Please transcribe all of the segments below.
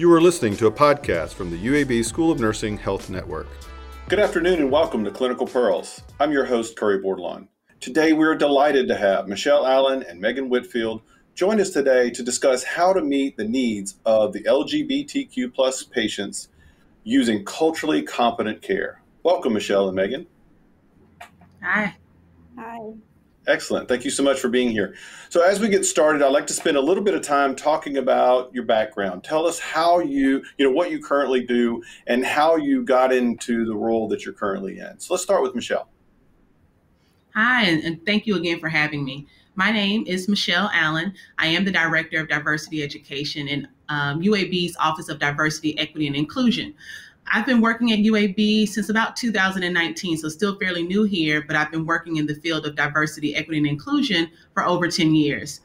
You are listening to a podcast from the UAB School of Nursing Health Network. Good afternoon and welcome to Clinical Pearls. I'm your host, Curry Bordelon. Today, we're delighted to have Michelle Allen and Megan Whitfield join us today to discuss how to meet the needs of the LGBTQ plus patients using culturally competent care. Welcome, Michelle and Megan. Hi. Hi. Excellent. Thank you so much for being here. So, as we get started, I'd like to spend a little bit of time talking about your background. Tell us how you, you know, what you currently do and how you got into the role that you're currently in. So, let's start with Michelle. Hi, and, thank you again for having me. My name is Michelle Allen. I am the Director of Diversity Education in um, UAB's Office of Diversity, Equity, and Inclusion. I've been working at UAB since about 2019, so still fairly new here, but I've been working in the field of diversity, equity, and inclusion for over 10 years.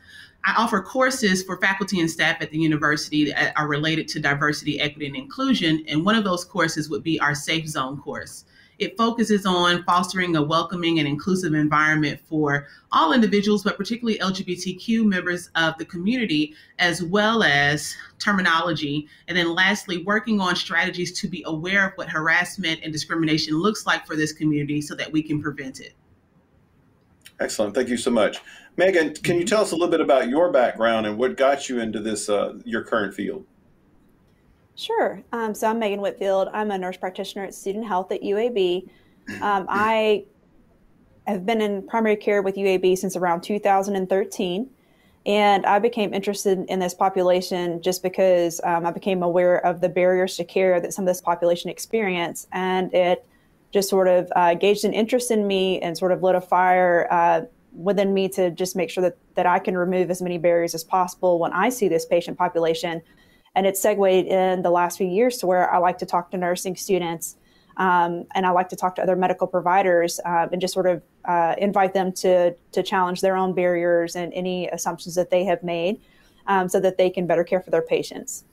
I offer courses for faculty and staff at the university that are related to diversity, equity, and inclusion, and one of those courses would be our Safe Zone course. It focuses on fostering a welcoming and inclusive environment for all individuals, but particularly LGBTQ members of the community, as well as terminology. And then lastly, working on strategies to be aware of what harassment and discrimination looks like for this community so that we can prevent it. Excellent. Thank you so much. Megan, can you tell us a little bit about your background and what got you into this, uh, your current field? Sure. Um, so I'm Megan Whitfield. I'm a nurse practitioner at Student Health at UAB. Um, I have been in primary care with UAB since around 2013. And I became interested in this population just because um, I became aware of the barriers to care that some of this population experience. And it just sort of uh, gauged an interest in me and sort of lit a fire uh, within me to just make sure that, that I can remove as many barriers as possible when I see this patient population and it segued in the last few years to where I like to talk to nursing students um, and I like to talk to other medical providers uh, and just sort of uh, invite them to to challenge their own barriers and any assumptions that they have made, um, so that they can better care for their patients.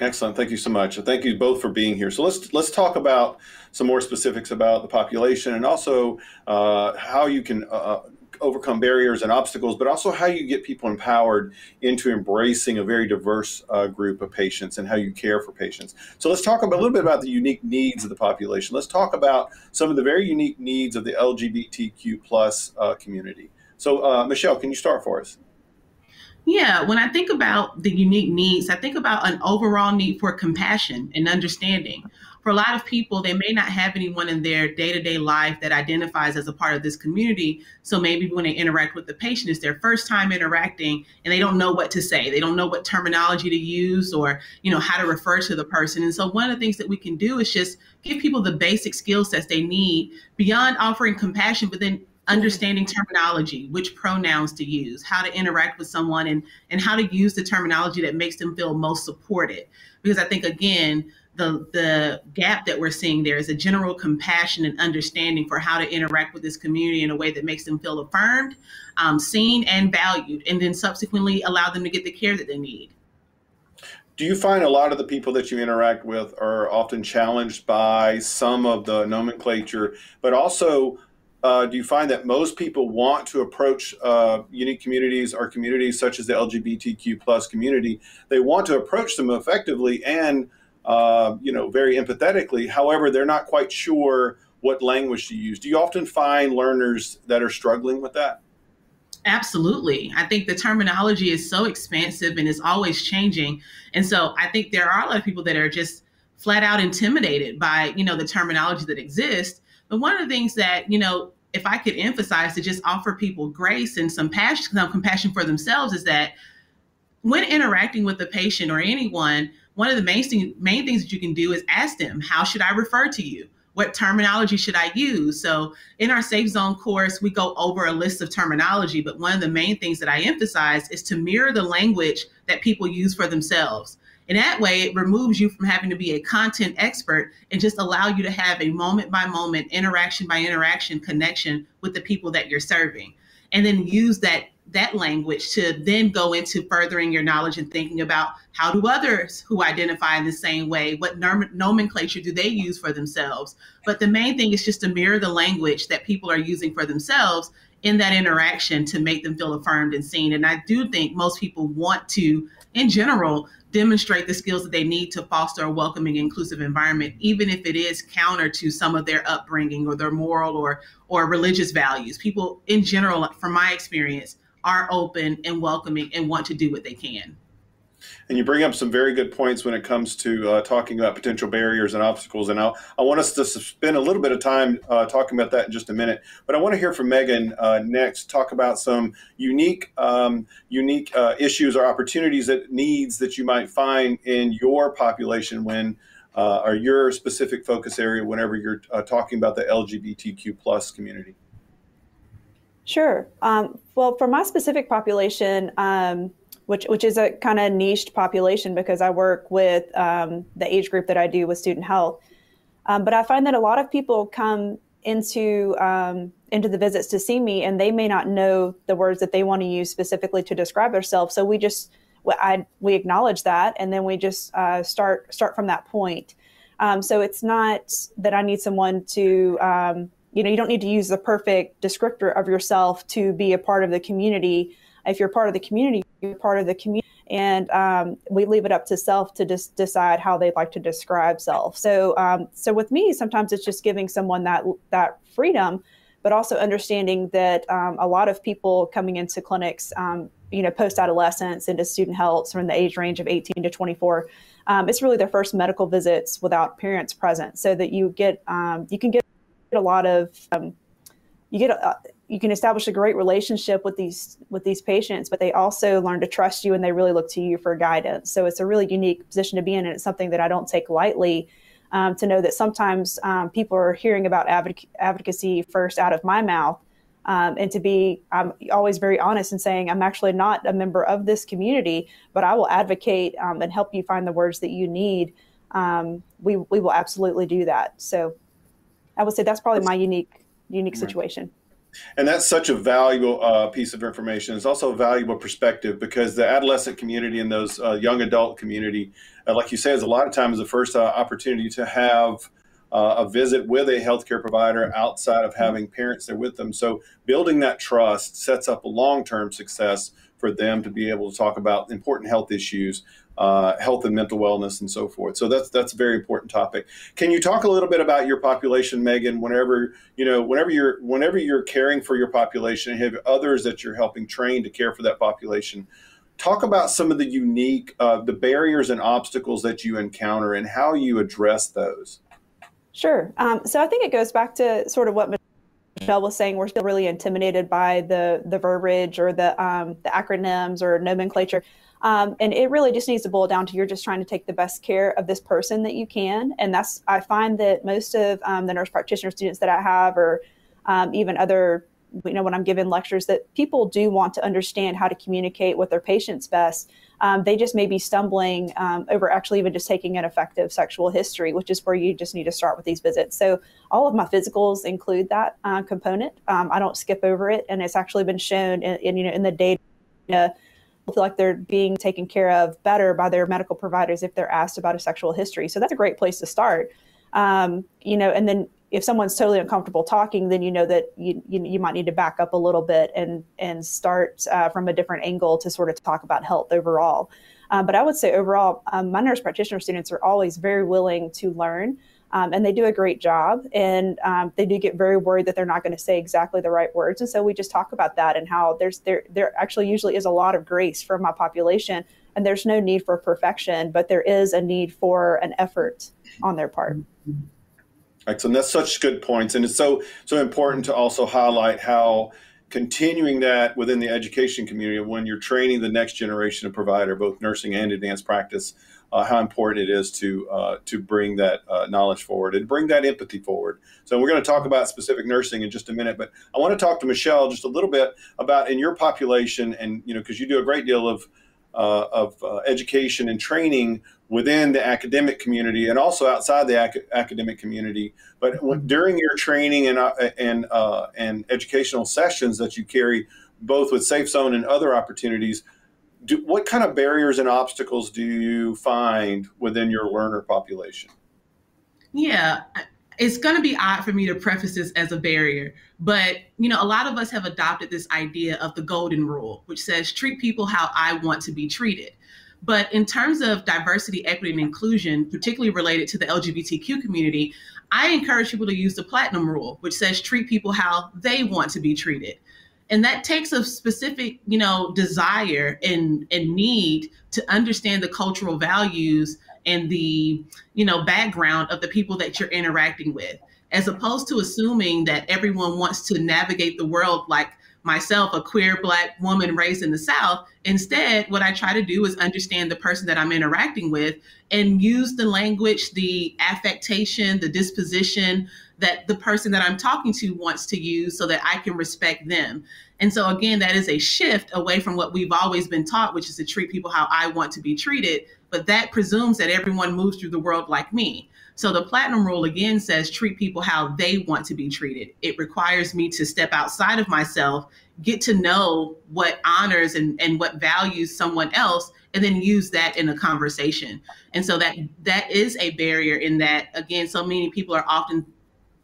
Excellent. Thank you so much. Thank you both for being here. So let's let's talk about some more specifics about the population and also uh, how you can uh, overcome barriers and obstacles, but also how you get people empowered into embracing a very diverse uh, group of patients and how you care for patients. So let's talk about, a little bit about the unique needs of the population. Let's talk about some of the very unique needs of the LGBTQ plus uh, community. So uh, Michelle, can you start for us? Yeah, when I think about the unique needs, I think about an overall need for compassion and understanding for a lot of people, they may not have anyone in their day to day life that identifies as a part of this community. So maybe when they interact with the patient, it's their first time interacting and they don't know what to say. They don't know what terminology to use or, you know, how to refer to the person. And so one of the things that we can do is just give people the basic skill sets they need beyond offering compassion, but then understanding terminology, which pronouns to use, how to interact with someone, and and how to use the terminology that makes them feel most supported. Because I think again, the the gap that we're seeing there is a general compassion and understanding for how to interact with this community in a way that makes them feel affirmed, um, seen, and valued, and then subsequently allow them to get the care that they need. Do you find a lot of the people that you interact with are often challenged by some of the nomenclature, but also uh, do you find that most people want to approach uh, unique communities or communities such as the LGBTQ plus community? They want to approach them effectively and uh, you know, very empathetically. However, they're not quite sure what language to use. Do you often find learners that are struggling with that? Absolutely. I think the terminology is so expansive and is always changing. And so I think there are a lot of people that are just flat out intimidated by, you know, the terminology that exists. But one of the things that, you know, if I could emphasize to just offer people grace and some passion, some compassion for themselves is that when interacting with a patient or anyone, one of the main, thing, main things that you can do is ask them, how should I refer to you? What terminology should I use? So in our Safe Zone course, we go over a list of terminology, but one of the main things that I emphasize is to mirror the language that people use for themselves. And that way, it removes you from having to be a content expert and just allow you to have a moment by moment, interaction by interaction connection with the people that you're serving. And then use that that language to then go into furthering your knowledge and thinking about how do others who identify in the same way what nomenclature do they use for themselves but the main thing is just to mirror the language that people are using for themselves in that interaction to make them feel affirmed and seen. And I do think most people want to, in general, demonstrate the skills that they need to foster a welcoming, inclusive environment, even if it is counter to some of their upbringing or their moral or or religious values. People in general, from my experience, are open and welcoming and want to do what they can. And you bring up some very good points when it comes to uh, talking about potential barriers and obstacles. And I'll, I want us to spend a little bit of time uh, talking about that in just a minute. But I want to hear from Megan uh, next. Talk about some unique, um, unique uh, issues or opportunities that needs that you might find in your population when, uh, or your specific focus area whenever you're uh, talking about the LGBTQ plus community. Sure. Um, well, for my specific population. Um, which which is a kind of niched population because I work with um, the age group that I do with student health. Um, but I find that a lot of people come into um, into the visits to see me, and they may not know the words that they want to use specifically to describe themselves. So we just I, we acknowledge that, and then we just uh, start start from that point. Um, so it's not that I need someone to um, you know you don't need to use the perfect descriptor of yourself to be a part of the community if you're part of the community, you're part of the community. And um, we leave it up to self to just decide how they'd like to describe self. So, um, so with me, sometimes it's just giving someone that that freedom, but also understanding that um, a lot of people coming into clinics, um, you know, post adolescence into student health, from the age range of 18 to 24, um, it's really their first medical visits without parents present, so that you get um, you can get a lot of you get a, you can establish a great relationship with these with these patients but they also learn to trust you and they really look to you for guidance. So it's a really unique position to be in and it's something that i don't take lightly um, to know that sometimes um, people are hearing about advoc- advocacy first out of my mouth um, and to be i'm always very honest in saying i'm actually not a member of this community but i will advocate um, and help you find the words that you need. Um, we, we will absolutely do that. So i would say that's probably my unique unique situation and that's such a valuable uh, piece of information. It's also a valuable perspective because the adolescent community and those uh, young adult community, uh, like you say, is a lot of times the first uh, opportunity to have uh, a visit with a healthcare provider outside of having parents there with them. So building that trust sets up a long-term success for them to be able to talk about important health issues uh, health and mental wellness and so forth. So that's that's a very important topic. Can you talk a little bit about your population, Megan? Whenever you know, whenever you're whenever you're caring for your population, have others that you're helping train to care for that population. Talk about some of the unique, uh, the barriers and obstacles that you encounter and how you address those. Sure. Um, so I think it goes back to sort of what Michelle was saying. We're still really intimidated by the the verbiage or the um, the acronyms or nomenclature. Um, and it really just needs to boil down to you're just trying to take the best care of this person that you can. And that's, I find that most of um, the nurse practitioner students that I have, or um, even other, you know, when I'm giving lectures, that people do want to understand how to communicate with their patients best. Um, they just may be stumbling um, over actually even just taking an effective sexual history, which is where you just need to start with these visits. So all of my physicals include that uh, component. Um, I don't skip over it, and it's actually been shown in, in you know in the data feel like they're being taken care of better by their medical providers if they're asked about a sexual history. So that's a great place to start. Um, you know, and then if someone's totally uncomfortable talking, then you know that you, you, you might need to back up a little bit and and start uh, from a different angle to sort of talk about health overall. Um, but I would say overall, um, my nurse practitioner students are always very willing to learn. Um, and they do a great job. And um, they do get very worried that they're not going to say exactly the right words. And so we just talk about that and how there's there there actually usually is a lot of grace from my population, and there's no need for perfection, but there is a need for an effort on their part. Excellent. That's such good points, and it's so so important to also highlight how continuing that within the education community when you're training the next generation of provider, both nursing and advanced practice uh, how important it is to uh, to bring that uh, knowledge forward and bring that empathy forward. So we're going to talk about specific nursing in just a minute, but I want to talk to Michelle just a little bit about in your population, and you know, because you do a great deal of uh, of uh, education and training within the academic community and also outside the ac- academic community. But when, during your training and uh, and and educational sessions that you carry, both with Safe Zone and other opportunities do, what kind of barriers and obstacles do you find within your learner population? Yeah, it's going to be odd for me to preface this as a barrier, but you know, a lot of us have adopted this idea of the golden rule, which says treat people how I want to be treated. But in terms of diversity, equity, and inclusion, particularly related to the LGBTQ community, I encourage people to use the platinum rule, which says treat people how they want to be treated. And that takes a specific, you know, desire and, and need to understand the cultural values and the, you know, background of the people that you're interacting with, as opposed to assuming that everyone wants to navigate the world like myself, a queer black woman raised in the South. Instead, what I try to do is understand the person that I'm interacting with and use the language, the affectation, the disposition that the person that I'm talking to wants to use so that I can respect them. And so, again, that is a shift away from what we've always been taught, which is to treat people how I want to be treated. But that presumes that everyone moves through the world like me. So the platinum rule again says treat people how they want to be treated. It requires me to step outside of myself, get to know what honors and, and what values someone else, and then use that in a conversation. And so that that is a barrier in that again, so many people are often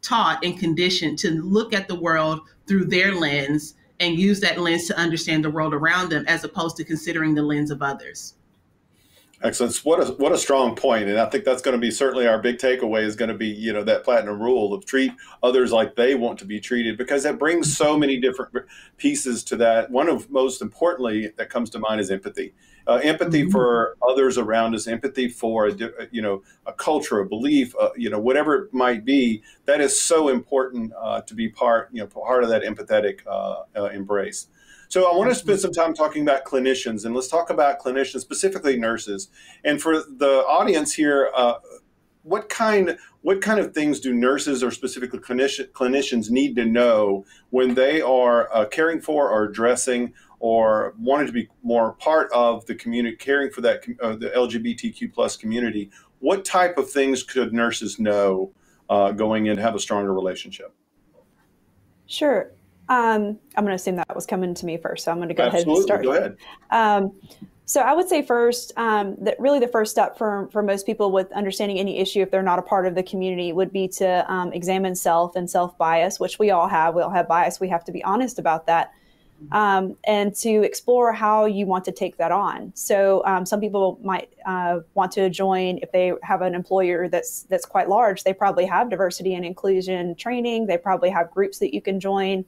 taught and conditioned to look at the world through their lens and use that lens to understand the world around them as opposed to considering the lens of others. Excellent. What a what a strong point, and I think that's going to be certainly our big takeaway is going to be you know that platinum rule of treat others like they want to be treated because that brings so many different pieces to that. One of most importantly that comes to mind is empathy. Uh, empathy mm-hmm. for others around us, empathy for a, you know a culture, a belief, uh, you know whatever it might be. That is so important uh, to be part you know part of that empathetic uh, uh, embrace. So I want to spend some time talking about clinicians, and let's talk about clinicians, specifically nurses. And for the audience here, uh, what kind what kind of things do nurses or specifically clinician, clinicians need to know when they are uh, caring for or addressing or wanted to be more part of the community, caring for that uh, the LGBTQ plus community? What type of things could nurses know uh, going in to have a stronger relationship? Sure. Um, I'm going to assume that was coming to me first, so I'm going to go Absolutely. ahead and start. Go ahead. Um, so I would say first um, that really the first step for for most people with understanding any issue, if they're not a part of the community, would be to um, examine self and self bias, which we all have. We all have bias. We have to be honest about that um, and to explore how you want to take that on. So um, some people might uh, want to join if they have an employer that's that's quite large. They probably have diversity and inclusion training. They probably have groups that you can join.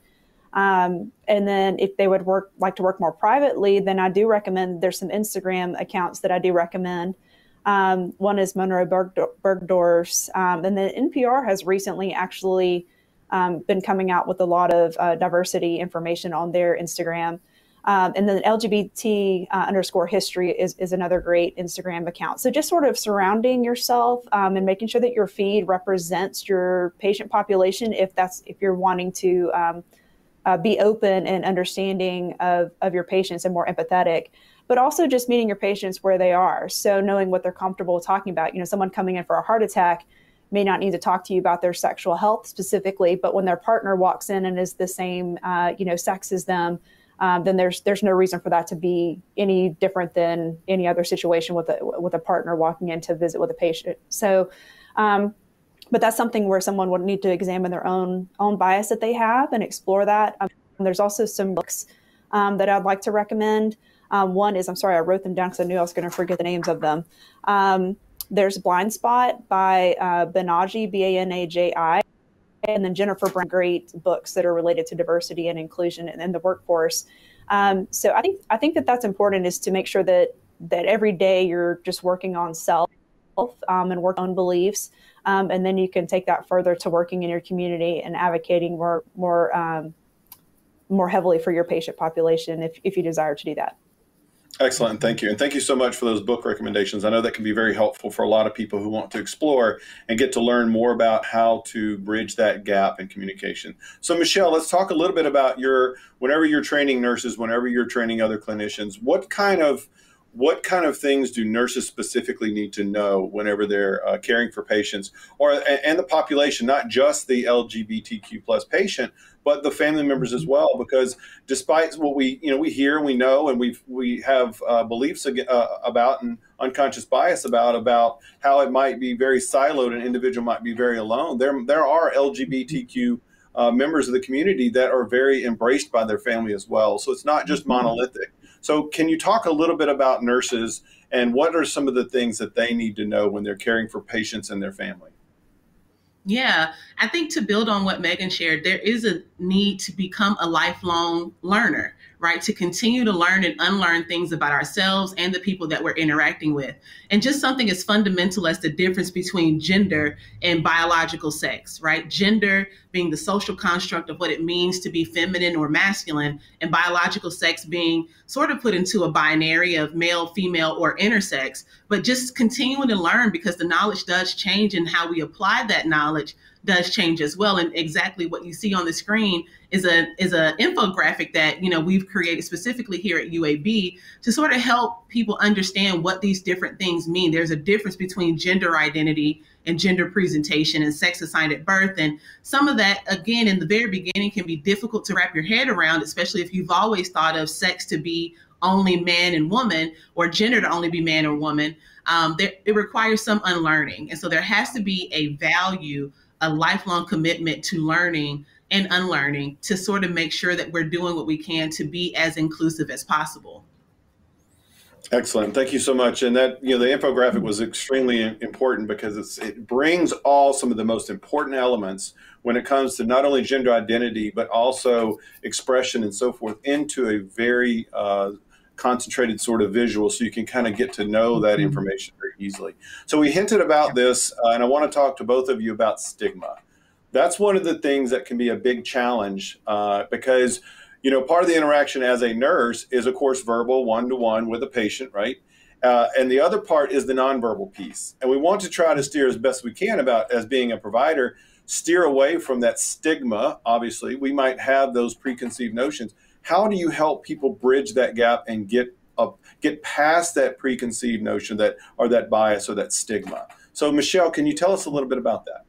Um, and then if they would work like to work more privately, then I do recommend there's some Instagram accounts that I do recommend. Um, one is Munroe Bergdorf's, um, and then NPR has recently actually um, been coming out with a lot of uh, diversity information on their Instagram. Um, and then LGBT uh, underscore history is, is another great Instagram account. So just sort of surrounding yourself um, and making sure that your feed represents your patient population if that's if you're wanting to um, uh, be open and understanding of, of your patients and more empathetic but also just meeting your patients where they are so knowing what they're comfortable talking about you know someone coming in for a heart attack may not need to talk to you about their sexual health specifically, but when their partner walks in and is the same, uh, you know, sex as them, um, then there's there's no reason for that to be any different than any other situation with a with a partner walking in to visit with a patient. So, um, but that's something where someone would need to examine their own own bias that they have and explore that. Um, there's also some books um, that I'd like to recommend. Um, one is I'm sorry I wrote them down because I knew I was going to forget the names of them. There's Blind Spot by uh, Banaji, B A N A J I, and then Jennifer Brown, great books that are related to diversity and inclusion in, in the workforce. Um, so I think I think that that's important is to make sure that that every day you're just working on self um, and work on beliefs, um, and then you can take that further to working in your community and advocating more more um, more heavily for your patient population if if you desire to do that. Excellent. Thank you. And thank you so much for those book recommendations. I know that can be very helpful for a lot of people who want to explore and get to learn more about how to bridge that gap in communication. So, Michelle, let's talk a little bit about your, whenever you're training nurses, whenever you're training other clinicians, what kind of what kind of things do nurses specifically need to know whenever they're uh, caring for patients or and the population not just the lgbtq plus patient but the family members as well? Because despite what we you know we hear and we know and we we have uh, beliefs uh, about and unconscious bias about about how it might be very siloed an individual might be very alone there there are lgbtq uh, members of the community that are very embraced by their family as well. So it's not just mm-hmm. So can you talk a little bit about nurses and what are some of the things that they need to know when they're caring for patients and their family? Yeah, I think to build on what Megan shared, there is a need to become a lifelong learner right? To continue to learn and unlearn things about ourselves and the people that we're interacting with. And just something as fundamental as the difference between gender and biological sex, right? Gender being the social construct of what it means to be feminine or masculine, and biological sex being sort of put into a binary of male, female, or intersex. But just continuing to learn because the knowledge does change and how we apply that knowledge does change as well. And exactly what you see on the screen is a is a infographic that you know we've created specifically here at UAB to sort of help people understand what these different things mean. There's a difference between gender identity and gender presentation and sex assigned at birth. And some of that, again, in the very beginning can be difficult to wrap your head around, especially if you've always thought of sex to be only man and woman or gender to only be man or woman. Um, there, it requires some unlearning. And so there has to be a value a lifelong commitment to learning and unlearning to sort of make sure that we're doing what we can to be as inclusive as possible. Excellent. Thank you so much. And that, you know, the infographic was extremely important because it brings all some of the most important elements when it comes to not only gender identity, but also expression and so forth into a very uh, concentrated sort of visual so you can kind of get to know that mm-hmm. information very easily. So we hinted about this, uh, and I want to talk to both of you about stigma. That's one of the things that can be a big challenge uh, because, you know, part of the interaction as a nurse is, of course, verbal one to one with a patient, right? Uh, and the other part is the nonverbal piece. And we want to try to steer as best we can about as being a provider, steer away from that stigma. Obviously, we might have those preconceived notions how do you help people bridge that gap and get up, get past that preconceived notion that or that bias or that stigma? So, Michelle, can you tell us a little bit about that?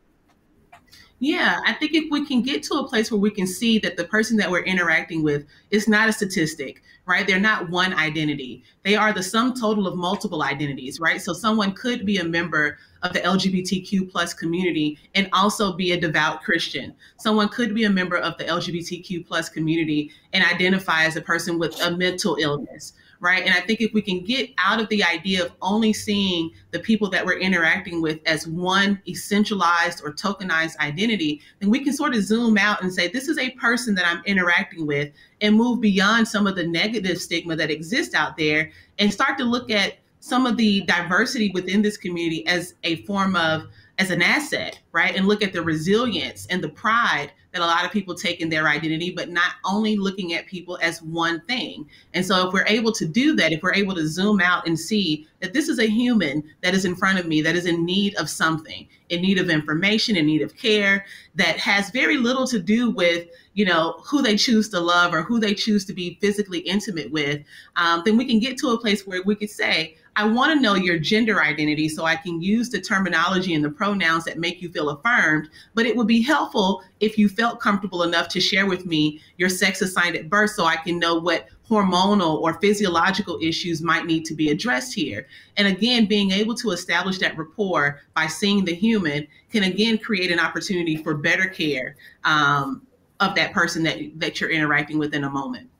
Yeah, I think if we can get to a place where we can see that the person that we're interacting with is not a statistic, right? They're not one identity. They are the sum total of multiple identities, right? So someone could be a member of the LGBTQ plus community and also be a devout Christian. Someone could be a member of the LGBTQ plus community and identify as a person with a mental illness, right? And I think if we can get out of the idea of only seeing the people that we're interacting with as one essentialized or tokenized identity, then we can sort of zoom out and say, this is a person that I'm interacting with and move beyond some of the negative stigma that exists out there and start to look at some of the diversity within this community as a form of as an asset, right? And look at the resilience and the pride that a lot of people take in their identity, but not only looking at people as one thing. And so, if we're able to do that, if we're able to zoom out and see that this is a human that is in front of me, that is in need of something, in need of information, in need of care, that has very little to do with, you know, who they choose to love or who they choose to be physically intimate with, um, then we can get to a place where we could say, I want to know your gender identity so I can use the terminology and the pronouns that make you feel affirmed. But it would be helpful if you felt comfortable enough to share with me your sex assigned at birth so I can know what hormonal or physiological issues might need to be addressed here. And again, being able to establish that rapport by seeing the human can again create an opportunity for better care um, of that person that, that you're interacting with in a moment.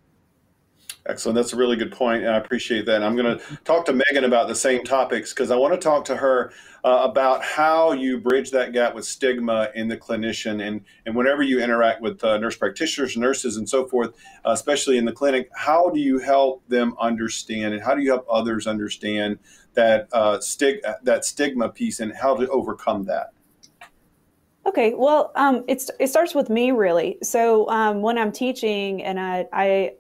Excellent. That's a really good point, and I appreciate that. And I'm going to talk to Megan about the same topics because I want to talk to her uh, about how you bridge that gap with stigma in the clinician, and and whenever you interact with uh, nurse practitioners, nurses, and so forth, uh, especially in the clinic, how do you help them understand, and how do you help others understand that uh, stig that stigma piece, and how to overcome that? Okay, well, um, it starts with me really. So um, when I'm teaching, and I, I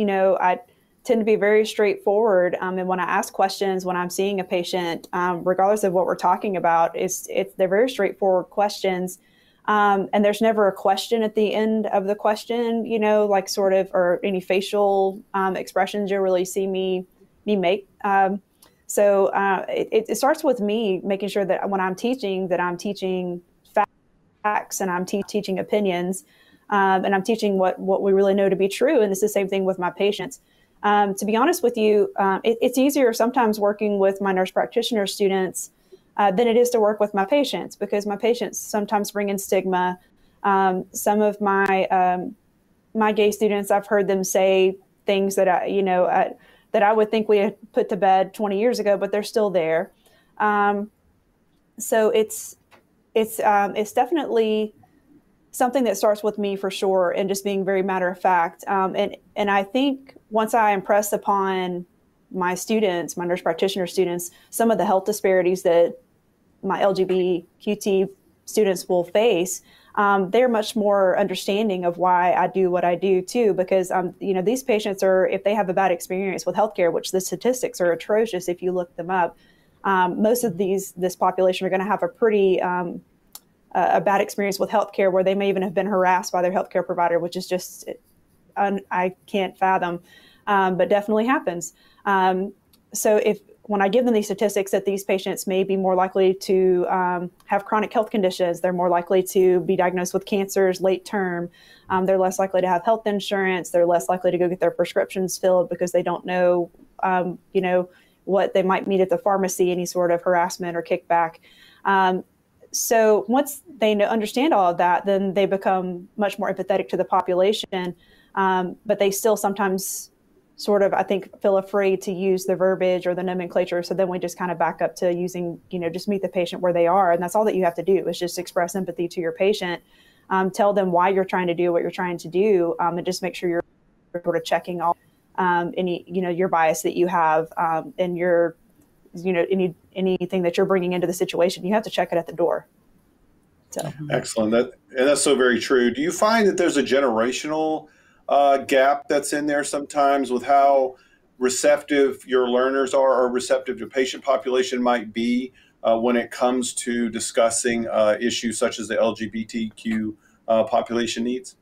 you know, I tend to be very straightforward. Um, and when I ask questions, when I'm seeing a patient, um, regardless of what we're talking about, it's, it's they're very straightforward questions. Um, and there's never a question at the end of the question, you know, like sort of, or any facial um, expressions you'll really see me me make. Um, so uh, it, it starts with me making sure that when I'm teaching, that I'm teaching facts and I'm te- teaching opinions um, and I'm teaching what what we really know to be true. And it's the same thing with my patients. Um, to be honest with you, uh, it, it's easier sometimes working with my nurse practitioner students uh, than it is to work with my patients because my patients sometimes bring in stigma. Um, some of my um, my gay students, I've heard them say things that I, you know, I, that I would think we had put to bed 20 years ago, but they're still there. Um, so it's it's um, it's definitely something that starts with me for sure, and just being very matter of fact. Um, and and I think once I impress upon my students, my nurse practitioner students, some of the health disparities that my LGBTQT students will face, um, they're much more understanding of why I do what I do too. Because um, you know these patients are, if they have a bad experience with healthcare, which the statistics are atrocious if you look them up, um, most of these this population are going to have a pretty um, a bad experience with healthcare, where they may even have been harassed by their healthcare provider, which is just un, I can't fathom, um, but definitely happens. Um, so if when I give them these statistics that these patients may be more likely to um, have chronic health conditions, they're more likely to be diagnosed with cancers late term, um, they're less likely to have health insurance, they're less likely to go get their prescriptions filled because they don't know, um, you know, what they might meet at the pharmacy, any sort of harassment or kickback. So once they know, understand all of that, then they become much more empathetic to the population. Um, but they still sometimes sort of, I think, feel afraid to use the verbiage or the nomenclature. So then we just kind of back up to using, you know, just meet the patient where they are. And that's all that you have to do is just express empathy to your patient, um, tell them why you're trying to do what you're trying to do, um, and just make sure you're sort of checking all um, any, you know, your bias that you have um, and your, you know, any anything that you're bringing into the situation. You have to check it at the door. So excellent. That and that's so very true. Do you find that there's a generational uh, gap that's in there sometimes with how receptive your learners are or receptive your patient population might be uh, when it comes to discussing uh, issues such as the LGBTQ uh, population needs?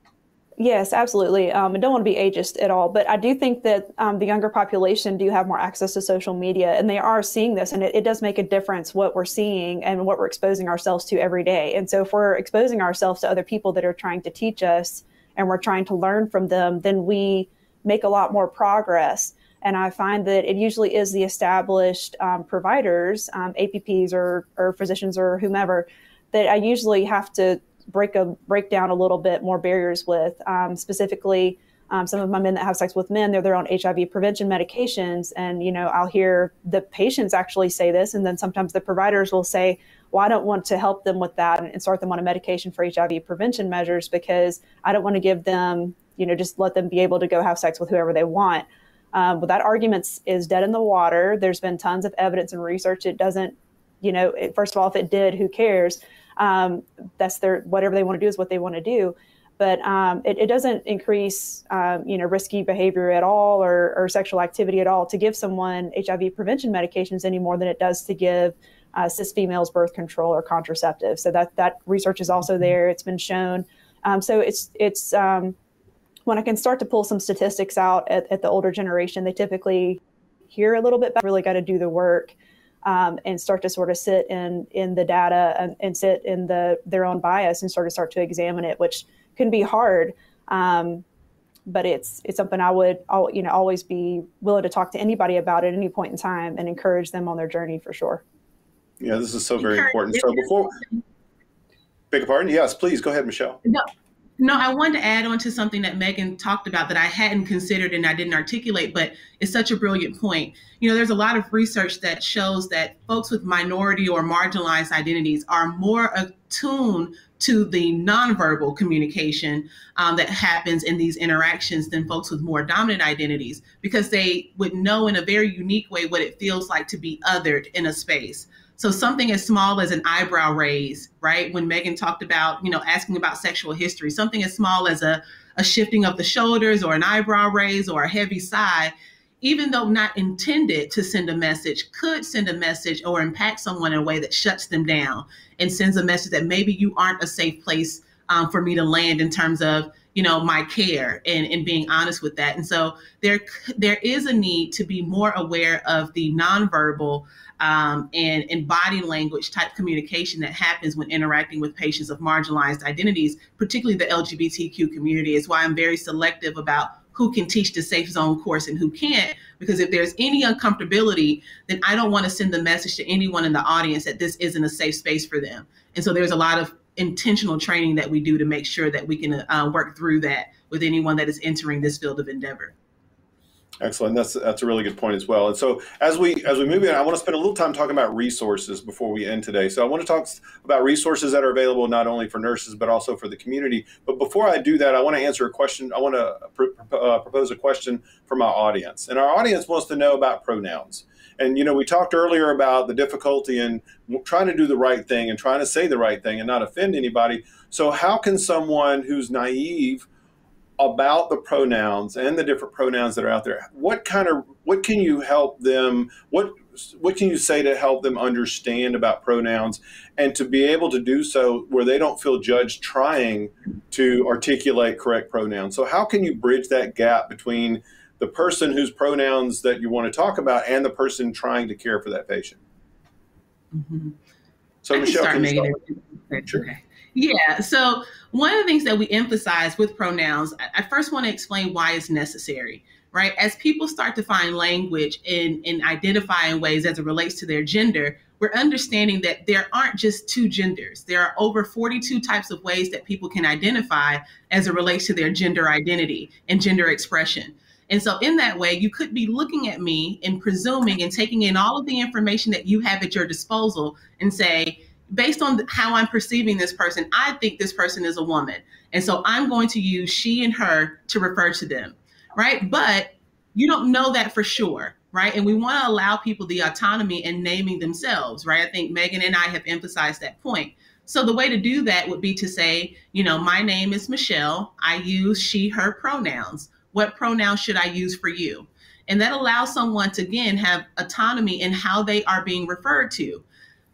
Yes, absolutely. Um, I don't want to be ageist at all, but I do think that um, the younger population do have more access to social media, and they are seeing this, and it, it, does make a difference what we're seeing and what we're exposing ourselves to every day. And so, if we're exposing ourselves to other people that are trying to teach us, and we're trying to learn from them, then we make a lot more progress. And I find that it usually is the established um, providers, um, APPs or, or physicians or whomever, that I usually have to break a break down a little bit more barriers with. Um, specifically, um, some of my men that have sex with men, they're their own HIV prevention medications, and you know I'll hear the patients actually say this, and then sometimes the providers will say, "Well, I don't want to help them with that and start them on a medication for HIV prevention measures because I don't want to give them, you know, just let them be able to go have sex with whoever they want." Um, but that argument is dead in the water. There's been tons of evidence and research. It doesn't, you know, it, first of all, if it did, who cares? Um, that's their whatever they want to do is what they want to do. But um, it, it, doesn't increase um, you know risky behavior at all or, or, sexual activity at all to give someone hiv prevention medications any more than it does to give uh, cis females birth control or contraceptive so that that research is also there. It's been shown. Um, so it's it's um, when i can start to pull some statistics out at, at the older generation they typically hear a little bit but really got to do the work um, and start to sort of sit in in the data and, and, sit in the their own bias and sort of start to examine it, which can be hard. Um, but it's it's something I would all you know always be willing to talk to anybody about at any point in time and encourage them on their journey for sure. Yeah, this is so very important. So before, beg your pardon. Yes, please go ahead, Michelle. No, no, I wanted to add on to something that Megan talked about that I hadn't considered and I didn't articulate, but it's such a brilliant point. You know, there's a lot of research that shows that folks with minority or marginalized identities are more attuned to the nonverbal communication um, that happens in these interactions than folks with more dominant identities because they would know in a very unique way what it feels like to be othered in a space. So something as small as an eyebrow raise, right? When Megan talked about, you know, asking about sexual history, something as small as a, a shifting of the shoulders or an eyebrow raise or a heavy sigh, even though not intended to send a message, could send a message or impact someone in a way that shuts them down and sends a message that maybe you aren't a safe place um, for me to land in terms of you know my care and, and being honest with that and so there there is a need to be more aware of the nonverbal um, and, and body language type communication that happens when interacting with patients of marginalized identities, particularly the LGBTQ community, is why I'm very selective about who can teach the safe zone course and who can't. Because if there's any uncomfortability, then I don't want to send the message to anyone in the audience that this isn't a safe space for them. And so there's a lot of intentional training that we do to make sure that we can uh, work through that with anyone that is entering this field of endeavor. Excellent. That's that's a really good point as well. And so as we as we move in, I want to spend a little time talking about resources before we end today. So I want to talk about resources that are available not only for nurses but also for the community. But before I do that, I want to answer a question. I want to pr- uh, propose a question for my audience, and our audience wants to know about pronouns. And you know, we talked earlier about the difficulty in trying to do the right thing and trying to say the right thing and not offend anybody. So how can someone who's naive about the pronouns and the different pronouns that are out there what kind of what can you help them what what can you say to help them understand about pronouns and to be able to do so where they don't feel judged trying to articulate correct pronouns so how can you bridge that gap between the person whose pronouns that you want to talk about and the person trying to care for that patient mm-hmm. so I michelle can, can start? Sure. okay yeah. So one of the things that we emphasize with pronouns, I first want to explain why it's necessary, right? As people start to find language in, in identifying ways as it relates to their gender, we're understanding that there aren't just two genders. There are over 42 types of ways that people can identify as it relates to their gender identity and gender expression. And so, in that way, you could be looking at me and presuming and taking in all of the information that you have at your disposal and say, based on how I'm perceiving this person, I think this person is a woman. And so I'm going to use she and her to refer to them, right? But you don't know that for sure, right? And we want to allow people the autonomy in naming themselves, right? I think Megan and I have emphasized that point. So the way to do that would be to say, you know, my name is Michelle. I use she, her pronouns. What pronouns should I use for you? And that allows someone to, again, have autonomy in how they are being referred to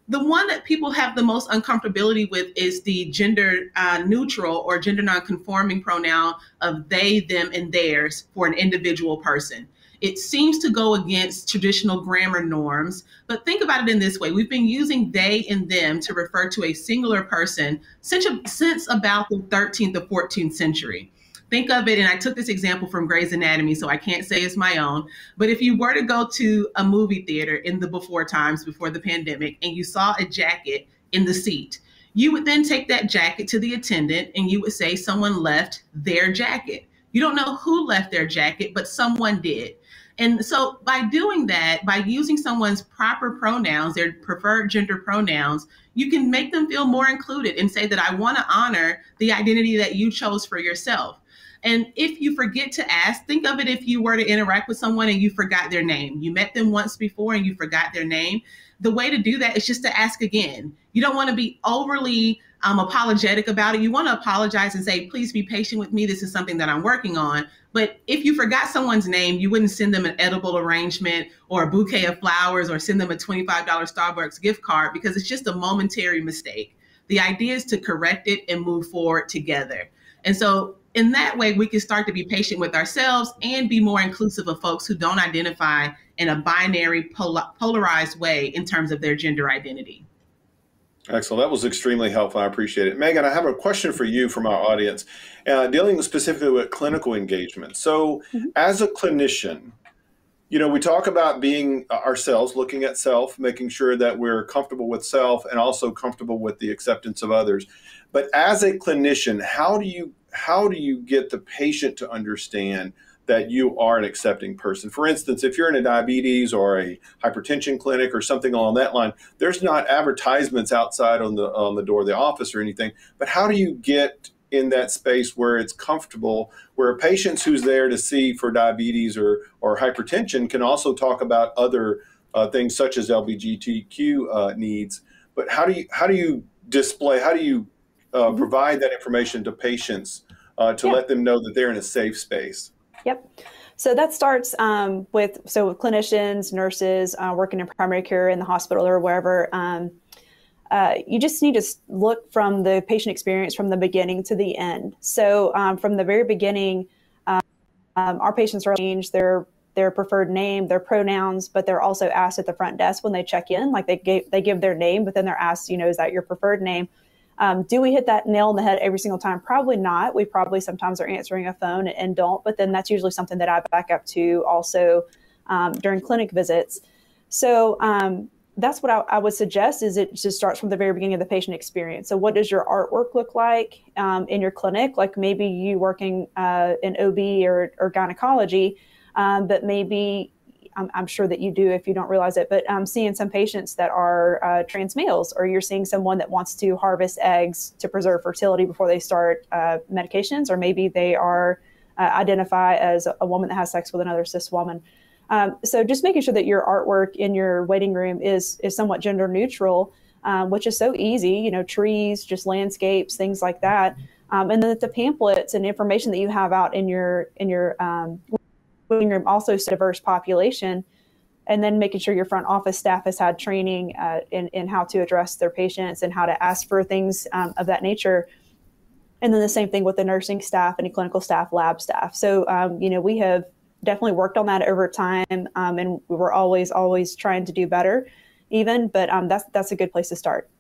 the one that people have the most uncomfortability with is the gender uh, neutral or gender nonconforming pronoun of they, them, and theirs for an individual person. It seems to go against traditional grammar norms, but think about it in this way. We've been using they and them to refer to a singular person since, since about the 13th or 14th century think of it, and I took this example from Grey's Anatomy, so I can't say it's my own. But if you were to go to a movie theater in the before times, before the pandemic, and you saw a jacket in the seat, you would then take that jacket to the attendant and you would say someone left their jacket. You don't know who left their jacket, but someone did. And so by doing that, by using someone's proper pronouns, their preferred gender pronouns, you can make them feel more included and say that I want to honor the identity that you chose for yourself. And if you forget to ask, think of it if you were to interact with someone and you forgot their name. You met them once before and you forgot their name. The way to do that is just to ask again. You don't want to be overly um, apologetic about it. You want to apologize and say, please be patient with me. This is something that I'm working on. But if you forgot someone's name, you wouldn't send them an edible arrangement or a bouquet of flowers or send them a $25 Starbucks gift card because it's just a momentary mistake. The idea is to correct it and move forward together. And so in that way, we can start to be patient with ourselves and be more inclusive of folks who don't identify in a binary, pol- polarized way in terms of their gender identity. Excellent. That was extremely helpful. I appreciate it. Megan, I have a question for you from our audience, uh, dealing specifically with clinical engagement. So, mm-hmm. as a clinician, you know, we talk about being ourselves, looking at self, making sure that we're comfortable with self and also comfortable with the acceptance of others. But as a clinician, how do you how do you get the patient to understand that you are an accepting person? For instance, if you're in a diabetes or a hypertension clinic or something along that line, there's not advertisements outside on the on the door of the office or anything. But how do you get in that space where it's comfortable, where patients who's there to see for diabetes or or hypertension can also talk about other uh, things such as LGBTQ uh, needs. But how do you how do you display? How do you uh, provide that information to patients uh, to let them know that they're in a safe space. Yep. So that starts um, with so with clinicians, nurses uh, working in primary care in the hospital or wherever. Um, uh, you just need to look from the patient experience from the beginning to the end. So um, from the very beginning, um, um, our patients are changed their their preferred name, their pronouns, but they're also asked at the front desk when they check in, like they gave, they give their name, but then they're asked, you know, is that your preferred name? Um, do we hit that nail on the head every single time? Probably not. We probably sometimes are answering a phone and don't, but then that's usually something that I back up to also um, during clinic visits. So um, that's what I, I, would suggest is it just starts from the very beginning of the patient experience. So what does your artwork look like um, in your clinic? Like maybe you working uh, in OB or, or gynecology, um, but maybe I'm, I'm, sure that you do if you don't realize it, but um, seeing some patients that are uh, trans males, or you're seeing someone that wants to harvest eggs to preserve fertility before they start uh, medications, or maybe they are uh, identify as a woman that has sex with another cis woman. Um, so just making sure that your artwork in your waiting room is is somewhat gender neutral, um, which is so easy. You know, trees, just landscapes, things like that. Um, and then the pamphlets and information that you have out in your in your um, waiting room also diverse population. And then making sure your front office staff has had training uh, in, in how to address their patients and how to ask for things um, of that nature. And then the same thing with the nursing staff, any clinical staff, lab staff. So, um, you know, we have definitely worked on that over time, um, and we're always always trying to do better, even. But um, that's that's a good place to start.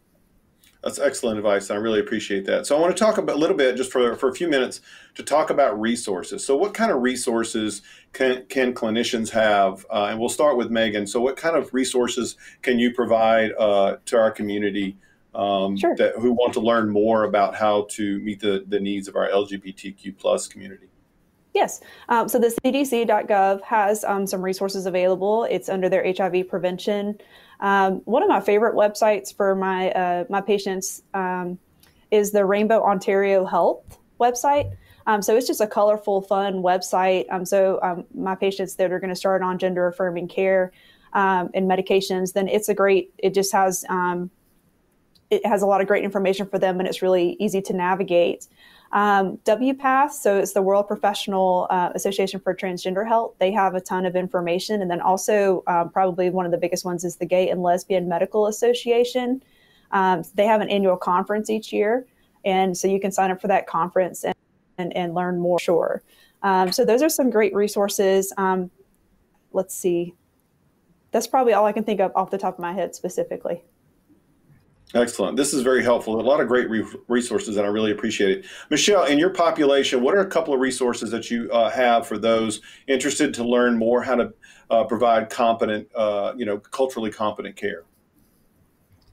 That's excellent advice. I really appreciate that. So I want to talk about a little bit, just for, for a few minutes, to talk about resources. So what kind of resources can, can clinicians have? Uh, and we'll start with Megan. So what kind of resources can you provide uh, to our community um, sure. that, who want to learn more about how to meet the, the needs of our LGBTQ plus community? Yes. Um, so the CDC.gov has um, some resources available. It's under their HIV prevention. Um, one of my favorite websites for my uh, my patients um, is the Rainbow Ontario Health website. Um, so it's just a colorful, fun website. Um, so my patients that are going to start on gender affirming care and medications, then it's a great. It just has it has a lot of great information for them, and it's really easy to navigate. Um, WPATH, so it's the World Professional uh, Association for Transgender Health. They have a ton of information. And then also, um, probably one of the biggest ones is the Gay and Lesbian Medical Association. Um, they have an annual conference each year. And so you can sign up for that conference and, and, and learn more. Sure. Um, so those are some great resources. Um, let's see. That's probably all I can think of off the top of my head specifically. Excellent. This is very helpful. A lot of great re- resources, and I really appreciate it. Michelle, in your population, what are a couple of resources that you uh, have for those interested to learn more how to uh, provide competent, uh, you know, culturally competent care?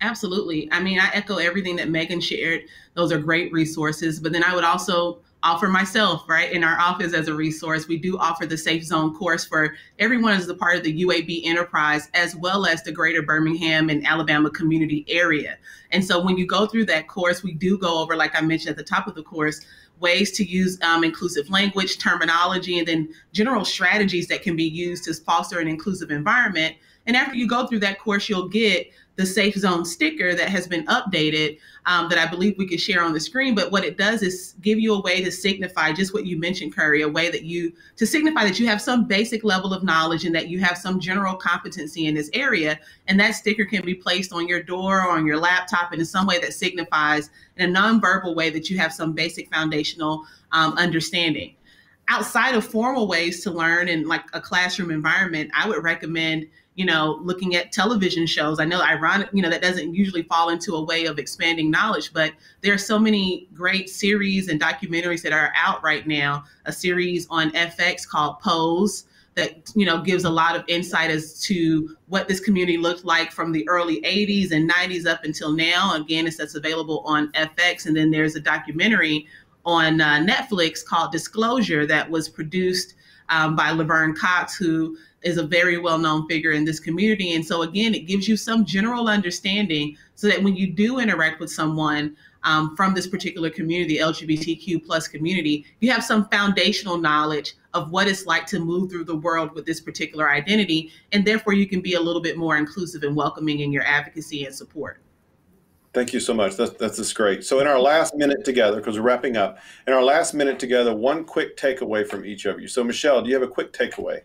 Absolutely. I mean, I echo everything that Megan shared. Those are great resources. But then I would also offer myself, right, in our office as a resource. We do offer the Safe Zone course for everyone as a part of the UAB enterprise, as well as the greater Birmingham and Alabama community area. And so when you go through that course, we do go over, like I mentioned at the top of the course, ways to use um, inclusive language, terminology, and then general strategies that can be used to foster an inclusive environment. And after you go through that course, you'll get the Safe Zone sticker that has been updated um, that I believe we could share on the screen. But what it does is give you a way to signify just what you mentioned, Curry, a way that you to signify that you have some basic level of knowledge and that you have some general competency in this area. And that sticker can be placed on your door or on your laptop in some way that signifies in a nonverbal way that you have some basic foundational um, understanding. Outside of formal ways to learn in like a classroom environment, I would recommend you know, looking at television shows. I know ironic, you know, that doesn't usually fall into a way of expanding knowledge, but there are so many great series and documentaries that are out right now. A series on FX called Pose that you know gives a lot of insight as to what this community looked like from the early 80s and 90s up until now. Again, it's that's available on FX, and then there's a documentary on uh, Netflix called Disclosure that was produced um, by Laverne Cox, who is a very well known figure in this community. And so, again, it gives you some general understanding so that when you do interact with someone um, from this particular community, LGBTQ plus community, you have some foundational knowledge of what it's like to move through the world with this particular identity. And therefore, you can be a little bit more inclusive and welcoming in your advocacy and support. Thank you so much. That's, that's just great. So, in our last minute together, because we're wrapping up, in our last minute together, one quick takeaway from each of you. So, Michelle, do you have a quick takeaway?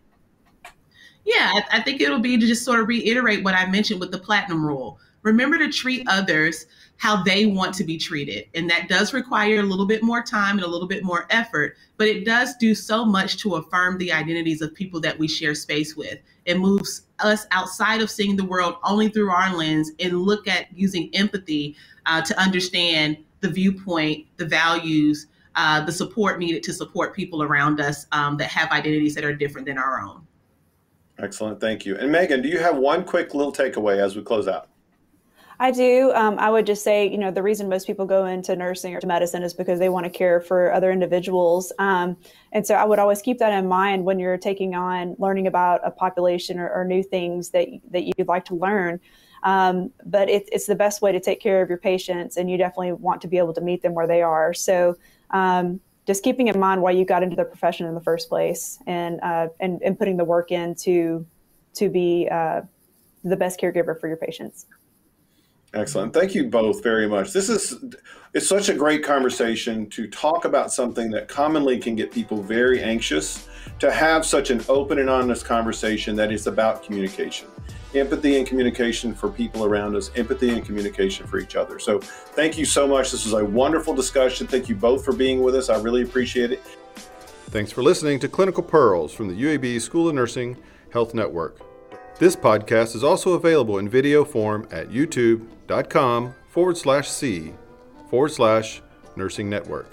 Yeah, I, I think it'll be to just sort of reiterate what I mentioned with the platinum rule. Remember to treat others how they want to be treated. And that does require a little bit more time and a little bit more effort, but it does do so much to affirm the identities of people that we share space with. It moves us outside of seeing the world only through our lens and look at using empathy uh, to understand the viewpoint, the values, uh, the support needed to support people around us um, that have identities that are different than our own. Excellent. Thank you. And Megan, do you have one quick little takeaway as we close out? I do. Um, I would just say, you know, the reason most people go into nursing or to medicine is because they want to care for other individuals. Um, and so I would always keep that in mind when you're taking on learning about a population or, or new things that, that you'd like to learn. Um, but it, it's the best way to take care of your patients, and you definitely want to be able to meet them where they are. So um, just keeping in mind why you got into the profession in the first place and, uh, and, and putting the work in to, to be uh, the best caregiver for your patients. Excellent. Thank you both very much. This is it's such a great conversation to talk about something that commonly can get people very anxious to have such an open and honest conversation that is about communication. Empathy and communication for people around us, empathy and communication for each other. So, thank you so much. This was a wonderful discussion. Thank you both for being with us. I really appreciate it. Thanks for listening to Clinical Pearls from the UAB School of Nursing Health Network. This podcast is also available in video form at youtube.com forward slash C forward slash nursing network.